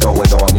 going on.